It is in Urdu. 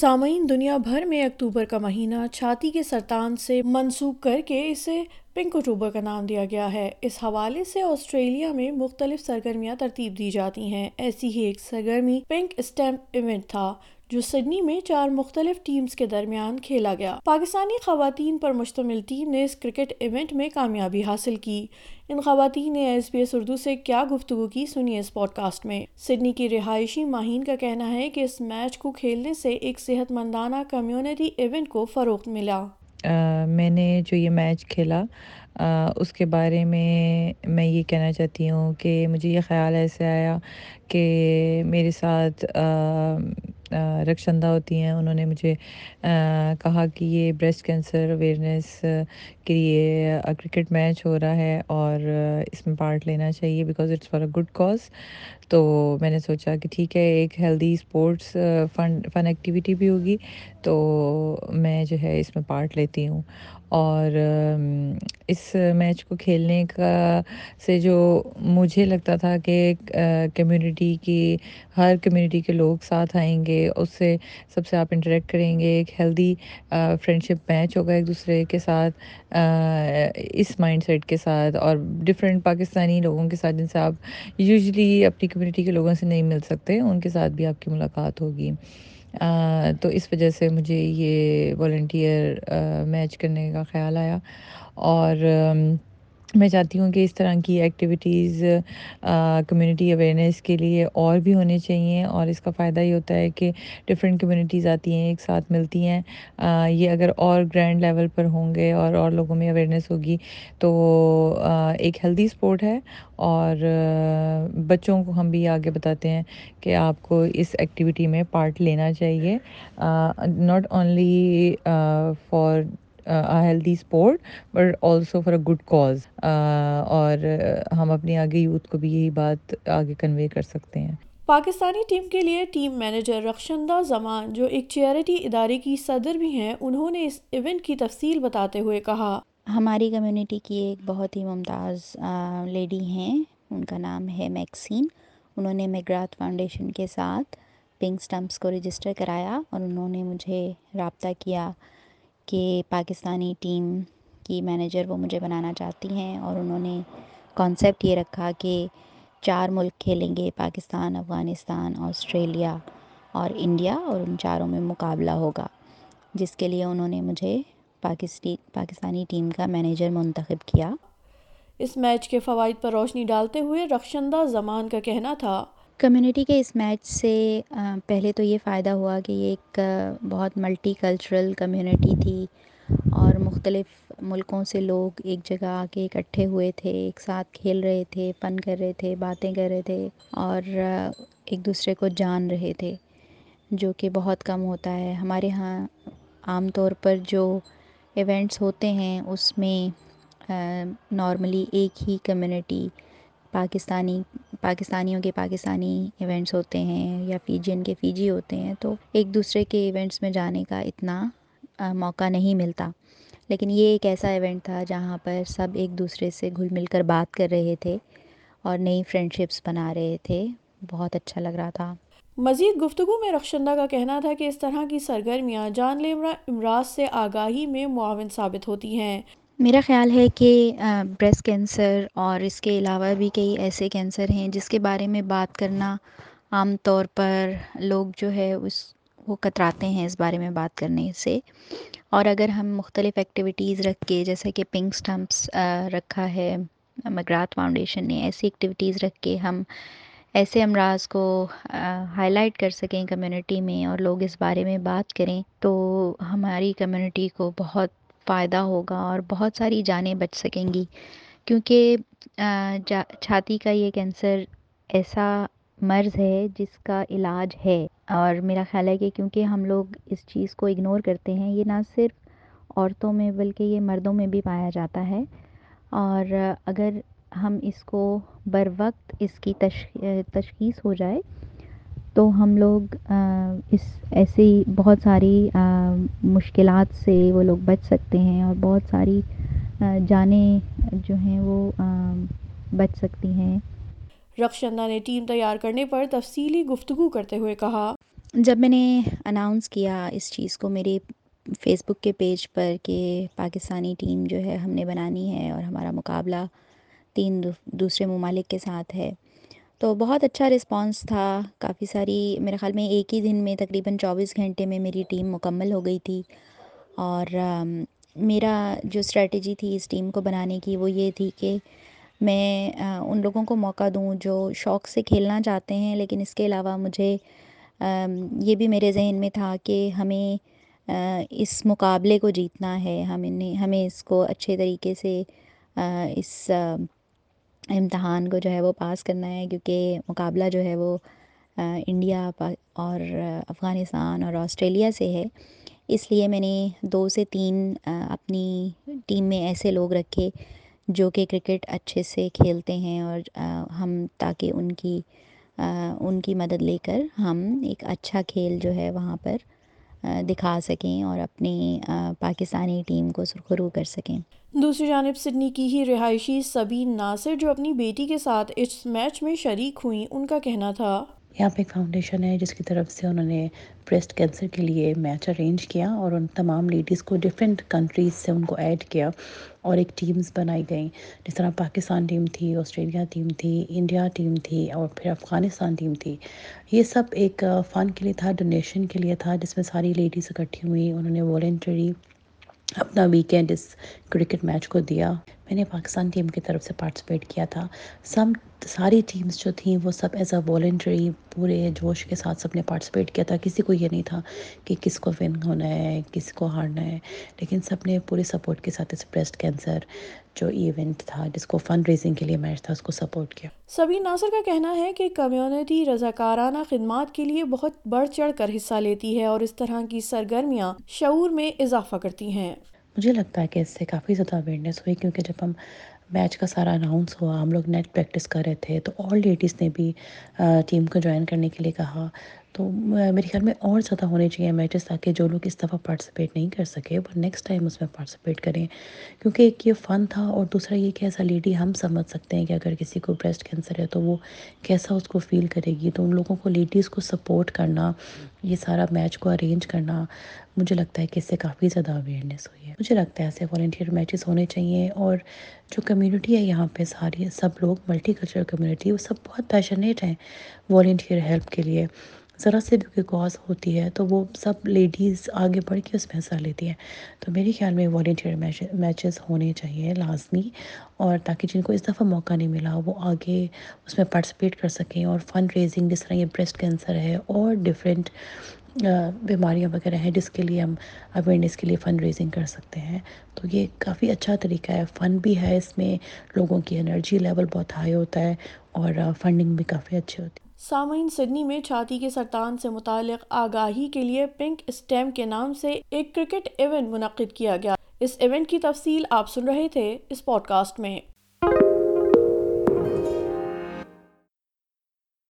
سامعین دنیا بھر میں اکتوبر کا مہینہ چھاتی کے سرطان سے منسوخ کر کے اسے پنک اکتوبر کا نام دیا گیا ہے۔ اس حوالے سے آسٹریلیا میں مختلف سرگرمیاں ترتیب دی جاتی ہیں۔ ایسی ہی ایک سرگرمی پنک اسٹیمپ ایونٹ تھا، جو سڈنی میں چار مختلف ٹیمز کے درمیان کھیلا گیا۔ پاکستانی خواتین پر مشتمل ٹیم نے اس کرکٹ ایونٹ میں کامیابی حاصل کی۔ ان خواتین نے ایس بی ایس اردو سے کیا گفتگو کی سنیے اس پوڈ کاسٹ میں۔ سڈنی کی رہائشی ماہین کا کہنا ہے کہ اس میچ کو کھیلنے سے ایک صحت مندانہ کمیونٹی ایونٹ کو فروغ ملا۔ میں نے جو یہ میچ کھیلا اس کے بارے میں میں یہ کہنا چاہتی ہوں کہ مجھے یہ خیال ایسے آیا کہ میرے ساتھ رکشندہ ہوتی ہیں، انہوں نے مجھے کہا کہ یہ بریسٹ کینسر اویئرنیس کے لیے کرکٹ میچ ہو رہا ہے اور اس میں پارٹ لینا چاہیے because it's for a good cause تو میں نے سوچا کہ ٹھیک ہے، ایک healthy sports fun fun activity بھی ہوگی۔ تو میں جو ہے اس میں پارٹ لیتی ہوں۔ اور اس میچ کو کھیلنے کا سے جو مجھے لگتا تھا کہ کمیونٹی کی، ہر کمیونٹی کے لوگ ساتھ آئیں گے، اس سے سب سے آپ انٹریکٹ کریں گے، ایک ہیلدی فرینڈ شپ میچ ہوگا ایک دوسرے کے ساتھ اس مائنڈ سیٹ کے ساتھ۔ اور ڈفرینٹ پاکستانی لوگوں کے ساتھ جن سے آپ یوزلی اپنی کمیونٹی کے لوگوں سے نہیں مل سکتے، ان کے ساتھ بھی آپ کی ملاقات ہوگی۔ تو اس وجہ سے مجھے یہ والنٹیئر میچ کرنے کا خیال آیا۔ اور میں چاہتی ہوں کہ اس طرح کی ایکٹیویٹیز کمیونٹی اویئرنیس کے لیے اور بھی ہونے چاہئیں اور اس کا فائدہ یہ ہوتا ہے کہ ڈفرینٹ کمیونٹیز آتی ہیں، ایک ساتھ ملتی ہیں۔ یہ اگر اور گرینڈ لیول پر ہوں گے اور اور لوگوں میں اویئرنیس ہوگی تو ایک ہیلدی اسپورٹ ہے۔ اور بچوں کو ہم بھی آگے بتاتے ہیں کہ آپ کو اس ایکٹیویٹی میں پارٹ لینا چاہیے۔ Not only for healthy sport but also for a good cause اور ہم اپنے آگے یوتھ کو بھی یہی بات آگے کنوے کر سکتے ہیں۔ پاکستانی ٹیم کے لیے ٹیم مینیجر رخشندہ زمان جو ایک چیئرٹی ادارے کی صدر بھی ہیں انہوں نے اس ایونٹ کی تفصیل بتاتے ہوئے کہا۔ ہماری کمیونٹی کی ایک بہت ہی ممتاز لیڈی ہیں۔ ان کا نام ہے میکسین۔ انہوں نے میگرات فاؤنڈیشن کے ساتھ پنک سٹمپس کو رجسٹر کرایا اور انہوں نے مجھے رابطہ کیا۔ کہ پاکستانی ٹیم کی مینیجر وہ مجھے بنانا چاہتی ہیں اور انہوں نے کانسیپٹ یہ رکھا کہ چار ملک کھیلیں گے، پاکستان، افغانستان، آسٹریلیا اور انڈیا اور ان چاروں میں مقابلہ ہوگا، جس کے لیے انہوں نے مجھے پاکستی پاکستانی ٹیم کا مینیجر منتخب کیا۔ اس میچ کے فوائد پر روشنی ڈالتے ہوئے رخشندہ زمان کا کہنا تھا کمیونٹی کے اس میچ سے پہلے تو یہ فائدہ ہوا کہ یہ ایک بہت ملٹی کلچرل کمیونٹی تھی اور مختلف ملکوں سے لوگ ایک جگہ آ کے اکٹھے ہوئے تھے، ایک ساتھ کھیل رہے تھے، فن کر رہے تھے، باتیں کر رہے تھے اور ایک دوسرے کو جان رہے تھے، جو کہ بہت کم ہوتا ہے۔ ہمارے یہاں عام طور پر جو ایونٹس ہوتے ہیں، اس میں نارملی ایک ہی کمیونٹی پاکستانی، پاکستانیوں کے پاکستانی ایونٹس ہوتے ہیں یا فیجین کے فیجی ہوتے ہیں، تو ایک دوسرے کے ایونٹس میں جانے کا اتنا موقع نہیں ملتا۔ لیکن یہ ایک ایسا ایونٹ تھا جہاں پر سب ایک دوسرے سے گھل مل کر بات کر رہے تھے اور نئی فرینڈ شپس بنا رہے تھے۔ بہت اچھا لگ رہا تھا۔ مزید گفتگو میں رخشندہ کا کہنا تھا کہ اس طرح کی سرگرمیاں جان لیوا امراض سے آگاہی میں معاون ثابت ہوتی ہیں۔ میرا خیال ہے کہ بریسٹ کینسر اور اس کے علاوہ بھی کئی ایسے کینسر ہیں جس کے بارے میں بات کرنا عام طور پر لوگ جو ہے اس، وہ کتراتے ہیں اس بارے میں بات کرنے سے۔ اور اگر ہم مختلف ایکٹیویٹیز رکھ کے، جیسے کہ پنک اسٹمپس رکھا ہے، مگرات فاؤنڈیشن نے، ایسی ایکٹیویٹیز رکھ کے ہم ایسے امراض کو ہائی لائٹ کر سکیں کمیونٹی میں اور لوگ اس بارے میں بات کریں تو ہماری کمیونٹی کو بہت فائدہ ہوگا اور بہت ساری جانیں بچ سکیں گی۔ کیونکہ چھاتی کا یہ کینسر ایسا مرض ہے جس کا علاج ہے۔ اور میرا خیال ہے کہ کیونکہ ہم لوگ اس چیز کو اگنور کرتے ہیں، یہ نہ صرف عورتوں میں بلکہ یہ مردوں میں بھی پایا جاتا ہے۔ اور اگر ہم اس کو بر وقت اس کی تشخیص ہو جائے تو ہم لوگ اس ایسی بہت ساری مشکلات سے وہ لوگ بچ سکتے ہیں اور بہت ساری جانیں جو ہیں وہ بچ سکتی ہیں۔ رخشندہ نے ٹیم تیار کرنے پر تفصیلی گفتگو کرتے ہوئے کہا جب میں نے اناؤنس کیا اس چیز کو میرے فیس بک کے پیج پر کہ پاکستانی ٹیم جو ہے ہم نے بنانی ہے اور ہمارا مقابلہ تین دوسرے ممالک کے ساتھ ہے تو بہت اچھا رسپانس تھا۔ کافی ساری، میرے خیال میں ایک ہی دن میں تقریباً چوبیس گھنٹے میں میری ٹیم مکمل ہو گئی تھی۔ اور میرا جو اسٹریٹجی تھی اس ٹیم کو بنانے کی وہ یہ تھی کہ میں ان لوگوں کو موقع دوں جو شوق سے کھیلنا چاہتے ہیں، لیکن اس کے علاوہ مجھے یہ بھی میرے ذہن میں تھا کہ ہمیں اس مقابلے کو جیتنا ہے۔ ہم نے ہمیں اس کو اچھے طریقے سے اس امتحان کو جو ہے وہ پاس کرنا ہے، کیونکہ مقابلہ جو ہے وہ انڈیا اور افغانستان اور آسٹریلیا سے ہے۔ اس لیے میں نے دو سے تین اپنی ٹیم میں ایسے لوگ رکھے جو کہ کرکٹ اچھے سے کھیلتے ہیں اور ہم تاکہ ان کی ان کی مدد لے کر ہم ایک اچھا کھیل جو ہے وہاں پر دکھا سکیں اور اپنی پاکستانی ٹیم کو سرخرو کر سکیں۔ دوسری جانب سڈنی کی ہی رہائشی سبین ناصر جو اپنی بیٹی کے ساتھ اس میچ میں شریک ہوئیں، ان کا کہنا تھا۔ یہاں پہ ایک فاؤنڈیشن ہے جس کی طرف سے انہوں نے بریسٹ کینسر کے لیے میچ ارینج کیا اور ان تمام لیڈیز کو ڈفرینٹ کنٹریز سے ان کو ایڈ کیا اور ایک ٹیمز بنائی گئیں۔ جس طرح پاکستان ٹیم تھی، آسٹریلیا ٹیم تھی، انڈیا ٹیم تھی اور پھر افغانستان ٹیم تھی۔ یہ سب ایک فن کے لیے تھا ڈونیشن کے لیے تھا، جس میں ساری لیڈیز اکٹھی ہوئی انہوں نے والنٹری اپنا ویکینڈ اس کرکٹ میچ کو دیا۔ میں نے پاکستان ٹیم کی طرف سے پارٹیسپیٹ کیا تھا۔ سم ساری ٹیمز جو تھیں وہ سب ایز اے والنٹری پورے جوش کے ساتھ سب نے پارٹیسپیٹ کیا تھا۔ کسی کو یہ نہیں تھا کہ کس کو ون ہونا ہے، کس کو ہارنا ہے، لیکن سب نے پورے سپورٹ کے ساتھ اس بریسٹ کینسر جو ایونٹ تھا، جس کو فنڈ ریزنگ کے لیے میچ تھا، اس کو سپورٹ کیا۔ سبین ناصر کا کہنا ہے کہ کمیونٹی رضاکارانہ خدمات کے لیے بہت بڑھ چڑھ کر حصہ لیتی ہے اور اس طرح کی سرگرمیاں شعور میں اضافہ کرتی ہیں۔ مجھے لگتا ہے کہ اس سے کافی زیادہ اویئرنیس ہوئی کیونکہ جب ہم میچ کا سارا اناؤنس ہوا، ہم لوگ نیٹ پریکٹس کر رہے تھے، تو آل لیڈیز نے بھی ٹیم کو جوائن کرنے کے لیے کہا۔ تو میرے خیال میں اور زیادہ ہونے چاہیے میچز تاکہ جو لوگ اس دفعہ پارٹیسپیٹ نہیں کر سکے وہ نیکسٹ ٹائم اس میں پارٹیسپیٹ کریں۔ کیونکہ ایک یہ فن تھا اور دوسرا یہ کہ ایسا لیڈی ہم سمجھ سکتے ہیں کہ اگر کسی کو بریسٹ کینسر ہے تو وہ کیسا اس کو فیل کرے گی۔ تو ان لوگوں کو لیڈیز کو سپورٹ کرنا، یہ سارا میچ کو ارینج کرنا مجھے لگتا ہے کہ اس سے کافی زیادہ اویئرنیس ہوئی ہے۔ مجھے لگتا ہے ایسے والنٹیئر میچز ہونے چاہیے اور جو کمیونٹی ہے یہاں پہ ساری سب لوگ ملٹی کلچرل کمیونٹی وہ سب بہت پیشنیٹ ہیں والنٹیئر ہیلپ کے لیے۔ ذرا سے بھی کوئی کاز ہوتی ہے تو وہ سب لیڈیز آگے بڑھ کے اس میں حصہ لیتی ہیں۔ تو میرے خیال میں والنٹیئر میچز ہونے چاہیے لازمی اور تاکہ جن کو اس دفعہ موقع نہیں ملا وہ آگے اس میں پارٹیسپیٹ کر سکیں اور فنڈ ریزنگ جس طرح یہ بریسٹ کینسر ہے اور ڈفرینٹ بیماریاں وغیرہ ہیں جس کے لیے ہم اویئرنیس کے لیے فنڈ ریزنگ کر سکتے ہیں۔ تو یہ کافی اچھا طریقہ ہے۔ فن بھی ہے اس میں، لوگوں کی انرجی لیول بہت ہائی ہوتا ہے اور فنڈنگ بھی کافی اچھی ہوتی ہے۔ سامعین، سڈنی میں چھاتی کے سرطان سے متعلق آگاہی کے لیے پنک اسٹیم کے نام سے ایک کرکٹ ایونٹ منعقد کیا گیا۔ اس ایونٹ کی تفصیل آپ سن رہے تھے اس پوڈ کاسٹ میں۔